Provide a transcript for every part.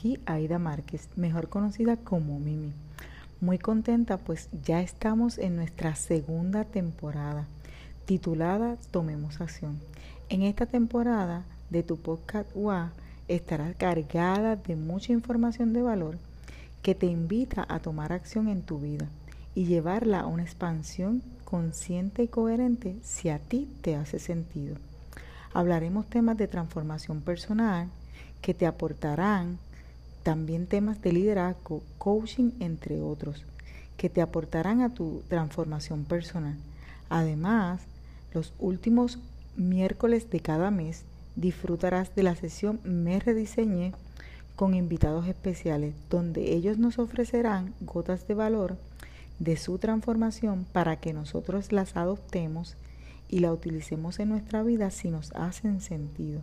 aquí Aida Márquez, mejor conocida como Mimi. Muy contenta pues ya estamos en nuestra segunda temporada titulada Tomemos Acción. En esta temporada de tu podcast UA estará cargada de mucha información de valor que te invita a tomar acción en tu vida y llevarla a una expansión consciente y coherente si a ti te hace sentido. Hablaremos temas de transformación personal que te aportarán también temas de liderazgo, coaching, entre otros, que te aportarán a tu transformación personal. Además, los últimos miércoles de cada mes disfrutarás de la sesión Me Rediseñé con invitados especiales, donde ellos nos ofrecerán gotas de valor de su transformación para que nosotros las adoptemos y la utilicemos en nuestra vida si nos hacen sentido.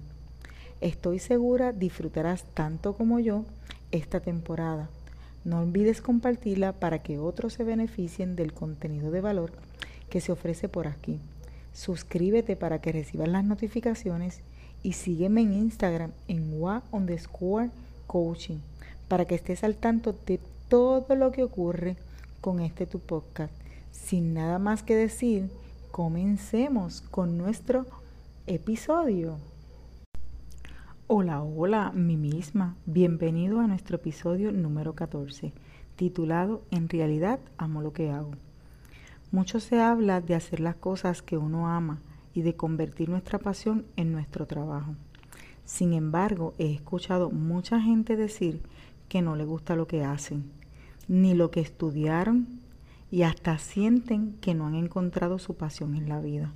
Estoy segura disfrutarás tanto como yo esta temporada. No olvides compartirla para que otros se beneficien del contenido de valor que se ofrece por aquí. Suscríbete para que recibas las notificaciones y sígueme en Instagram en wa underscore coaching para que estés al tanto de todo lo que ocurre con este tu podcast. Sin nada más que decir, comencemos con nuestro episodio. Hola, hola, mi misma. Bienvenido a nuestro episodio número 14, titulado En realidad amo lo que hago. Mucho se habla de hacer las cosas que uno ama y de convertir nuestra pasión en nuestro trabajo. Sin embargo, he escuchado mucha gente decir que no le gusta lo que hacen, ni lo que estudiaron, y hasta sienten que no han encontrado su pasión en la vida.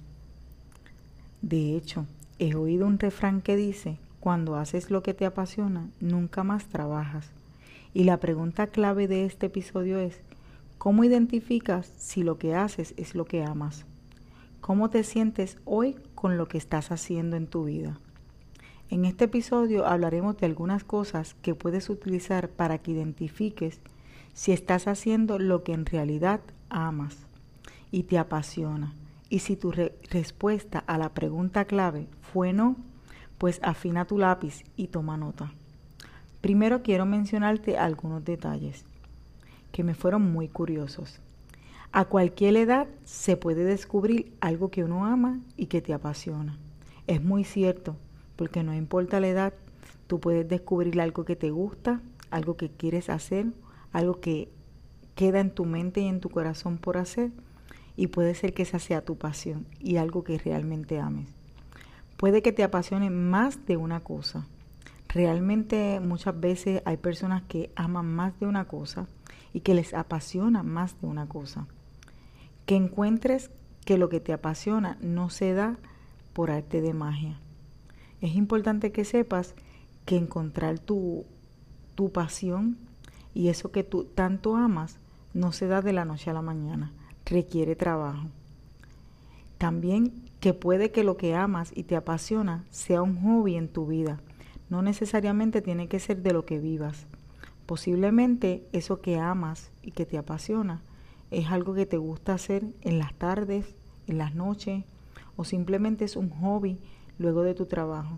De hecho, he oído un refrán que dice, cuando haces lo que te apasiona, nunca más trabajas. Y la pregunta clave de este episodio es, ¿cómo identificas si lo que haces es lo que amas? ¿Cómo te sientes hoy con lo que estás haciendo en tu vida? En este episodio hablaremos de algunas cosas que puedes utilizar para que identifiques si estás haciendo lo que en realidad amas y te apasiona. Y si tu respuesta a la pregunta clave fue no, pues afina tu lápiz y toma nota. Primero quiero mencionarte algunos detalles que me fueron muy curiosos. A cualquier edad se puede descubrir algo que uno ama y que te apasiona. Es muy cierto, porque no importa la edad, tú puedes descubrir algo que te gusta, algo que quieres hacer algo que queda en tu mente y en tu corazón por hacer y puede ser que esa sea tu pasión y algo que realmente ames. Puede que te apasione más de una cosa. Realmente muchas veces hay personas que aman más de una cosa y que les apasiona más de una cosa. Que encuentres que lo que te apasiona no se da por arte de magia. Es importante que sepas que encontrar tu, tu pasión y eso que tú tanto amas no se da de la noche a la mañana, requiere trabajo. También que puede que lo que amas y te apasiona sea un hobby en tu vida, no necesariamente tiene que ser de lo que vivas. Posiblemente eso que amas y que te apasiona es algo que te gusta hacer en las tardes, en las noches o simplemente es un hobby luego de tu trabajo.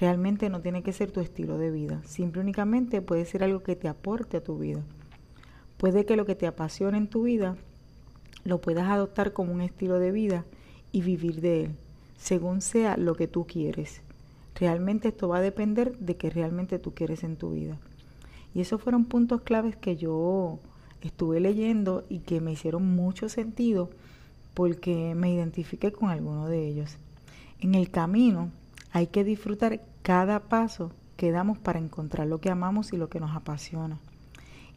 Realmente no tiene que ser tu estilo de vida, simple únicamente puede ser algo que te aporte a tu vida. Puede que lo que te apasione en tu vida lo puedas adoptar como un estilo de vida y vivir de él, según sea lo que tú quieres. Realmente esto va a depender de que realmente tú quieres en tu vida. Y esos fueron puntos claves que yo estuve leyendo y que me hicieron mucho sentido porque me identifiqué con alguno de ellos. En el camino hay que disfrutar cada paso que damos para encontrar lo que amamos y lo que nos apasiona.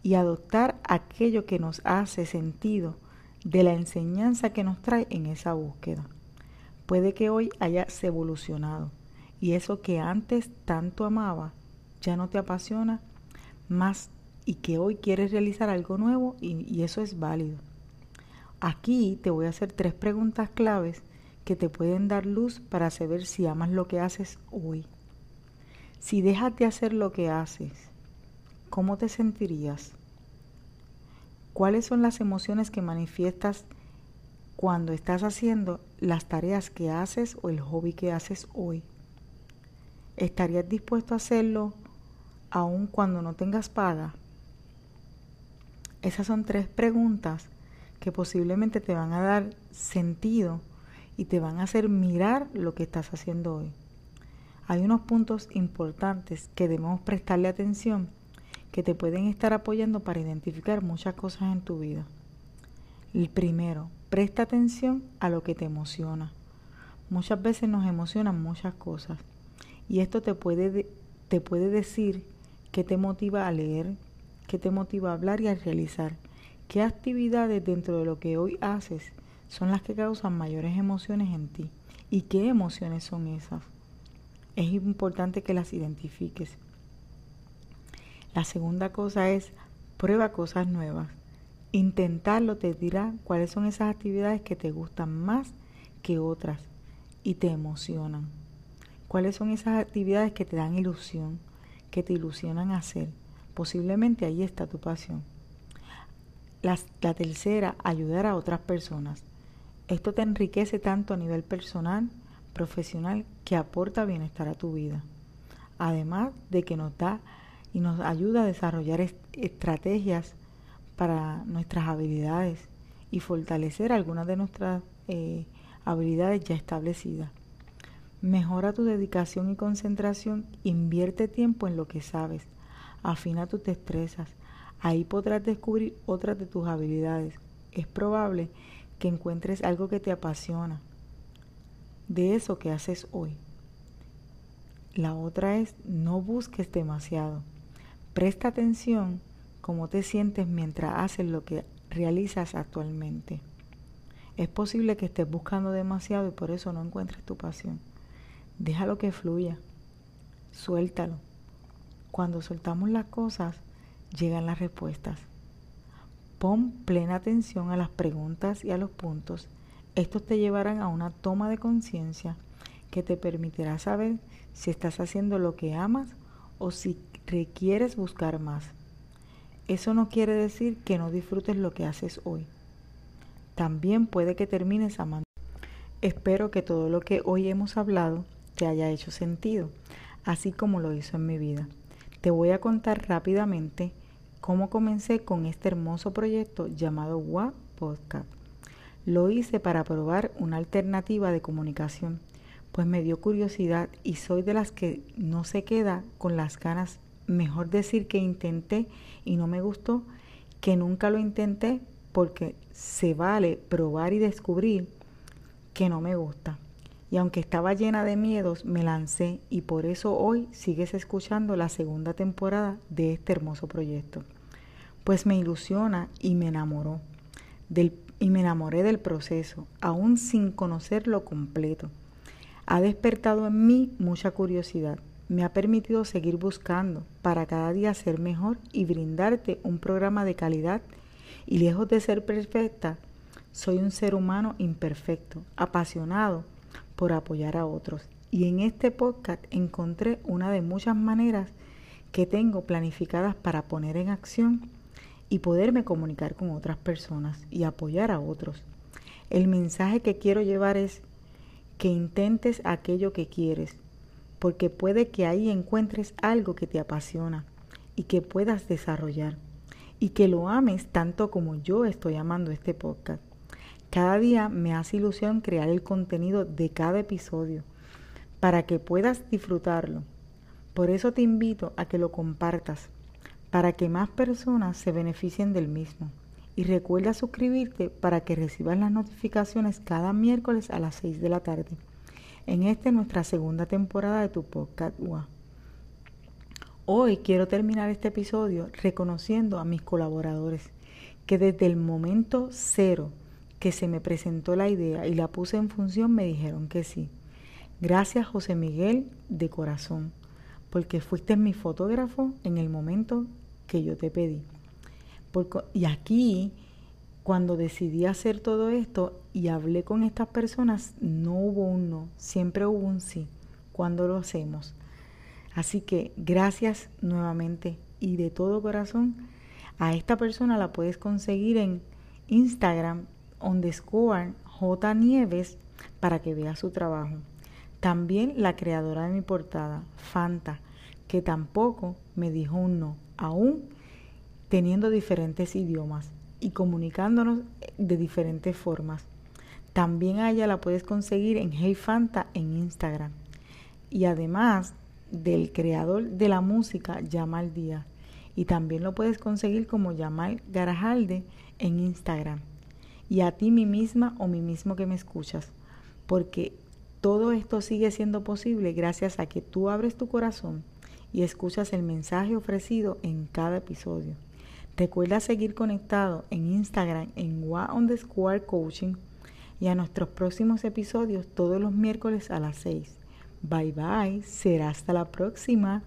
Y adoptar aquello que nos hace sentido de la enseñanza que nos trae en esa búsqueda. Puede que hoy hayas evolucionado y eso que antes tanto amaba ya no te apasiona más y que hoy quieres realizar algo nuevo y, y eso es válido. Aquí te voy a hacer tres preguntas claves que te pueden dar luz para saber si amas lo que haces hoy. Si dejas de hacer lo que haces, ¿cómo te sentirías? ¿Cuáles son las emociones que manifiestas cuando estás haciendo las tareas que haces o el hobby que haces hoy? ¿Estarías dispuesto a hacerlo aun cuando no tengas paga? Esas son tres preguntas que posiblemente te van a dar sentido y te van a hacer mirar lo que estás haciendo hoy. Hay unos puntos importantes que debemos prestarle atención que te pueden estar apoyando para identificar muchas cosas en tu vida. El primero, presta atención a lo que te emociona. Muchas veces nos emocionan muchas cosas y esto te puede, te puede decir qué te motiva a leer, qué te motiva a hablar y a realizar. ¿Qué actividades dentro de lo que hoy haces son las que causan mayores emociones en ti? ¿Y qué emociones son esas? Es importante que las identifiques. La segunda cosa es prueba cosas nuevas. Intentarlo te dirá cuáles son esas actividades que te gustan más que otras y te emocionan. Cuáles son esas actividades que te dan ilusión, que te ilusionan hacer. Posiblemente ahí está tu pasión. La, la tercera, ayudar a otras personas. Esto te enriquece tanto a nivel personal, profesional, que aporta bienestar a tu vida. Además de que nos da y nos ayuda a desarrollar estrategias para nuestras habilidades y fortalecer algunas de nuestras eh, habilidades ya establecidas. Mejora tu dedicación y concentración, invierte tiempo en lo que sabes, afina tus destrezas, ahí podrás descubrir otras de tus habilidades. Es probable que encuentres algo que te apasiona de eso que haces hoy. La otra es no busques demasiado. Presta atención cómo te sientes mientras haces lo que realizas actualmente. Es posible que estés buscando demasiado y por eso no encuentres tu pasión. Déjalo que fluya. Suéltalo. Cuando soltamos las cosas, llegan las respuestas. Pon plena atención a las preguntas y a los puntos. Estos te llevarán a una toma de conciencia que te permitirá saber si estás haciendo lo que amas o si requieres buscar más. Eso no quiere decir que no disfrutes lo que haces hoy. También puede que termines amando. Espero que todo lo que hoy hemos hablado te haya hecho sentido, así como lo hizo en mi vida. Te voy a contar rápidamente cómo comencé con este hermoso proyecto llamado WA Podcast. Lo hice para probar una alternativa de comunicación pues me dio curiosidad y soy de las que no se queda con las ganas. Mejor decir que intenté y no me gustó que nunca lo intenté porque se vale probar y descubrir que no me gusta. Y aunque estaba llena de miedos, me lancé y por eso hoy sigues escuchando la segunda temporada de este hermoso proyecto. Pues me ilusiona y me enamoró del, y me enamoré del proceso, aún sin conocerlo completo ha despertado en mí mucha curiosidad. Me ha permitido seguir buscando para cada día ser mejor y brindarte un programa de calidad. Y lejos de ser perfecta, soy un ser humano imperfecto, apasionado por apoyar a otros. Y en este podcast encontré una de muchas maneras que tengo planificadas para poner en acción y poderme comunicar con otras personas y apoyar a otros. El mensaje que quiero llevar es que intentes aquello que quieres, porque puede que ahí encuentres algo que te apasiona y que puedas desarrollar y que lo ames tanto como yo estoy amando este podcast. Cada día me hace ilusión crear el contenido de cada episodio para que puedas disfrutarlo. Por eso te invito a que lo compartas, para que más personas se beneficien del mismo y recuerda suscribirte para que recibas las notificaciones cada miércoles a las 6 de la tarde. En esta nuestra segunda temporada de tu podcast. Hoy quiero terminar este episodio reconociendo a mis colaboradores que desde el momento cero que se me presentó la idea y la puse en función me dijeron que sí. Gracias José Miguel de corazón, porque fuiste mi fotógrafo en el momento que yo te pedí y aquí, cuando decidí hacer todo esto y hablé con estas personas, no hubo un no, siempre hubo un sí cuando lo hacemos. Así que gracias nuevamente y de todo corazón. A esta persona la puedes conseguir en Instagram underscore J Nieves para que veas su trabajo. También la creadora de mi portada, Fanta, que tampoco me dijo un no, aún teniendo diferentes idiomas y comunicándonos de diferentes formas. También a ella la puedes conseguir en Hey Fanta en Instagram. Y además del creador de la música, Yamal Díaz. Y también lo puedes conseguir como Yamal Garajalde en Instagram. Y a ti, mi misma o mi mismo que me escuchas. Porque todo esto sigue siendo posible gracias a que tú abres tu corazón y escuchas el mensaje ofrecido en cada episodio. Recuerda seguir conectado en Instagram en Wa on the Square Coaching y a nuestros próximos episodios todos los miércoles a las 6. Bye bye, será hasta la próxima.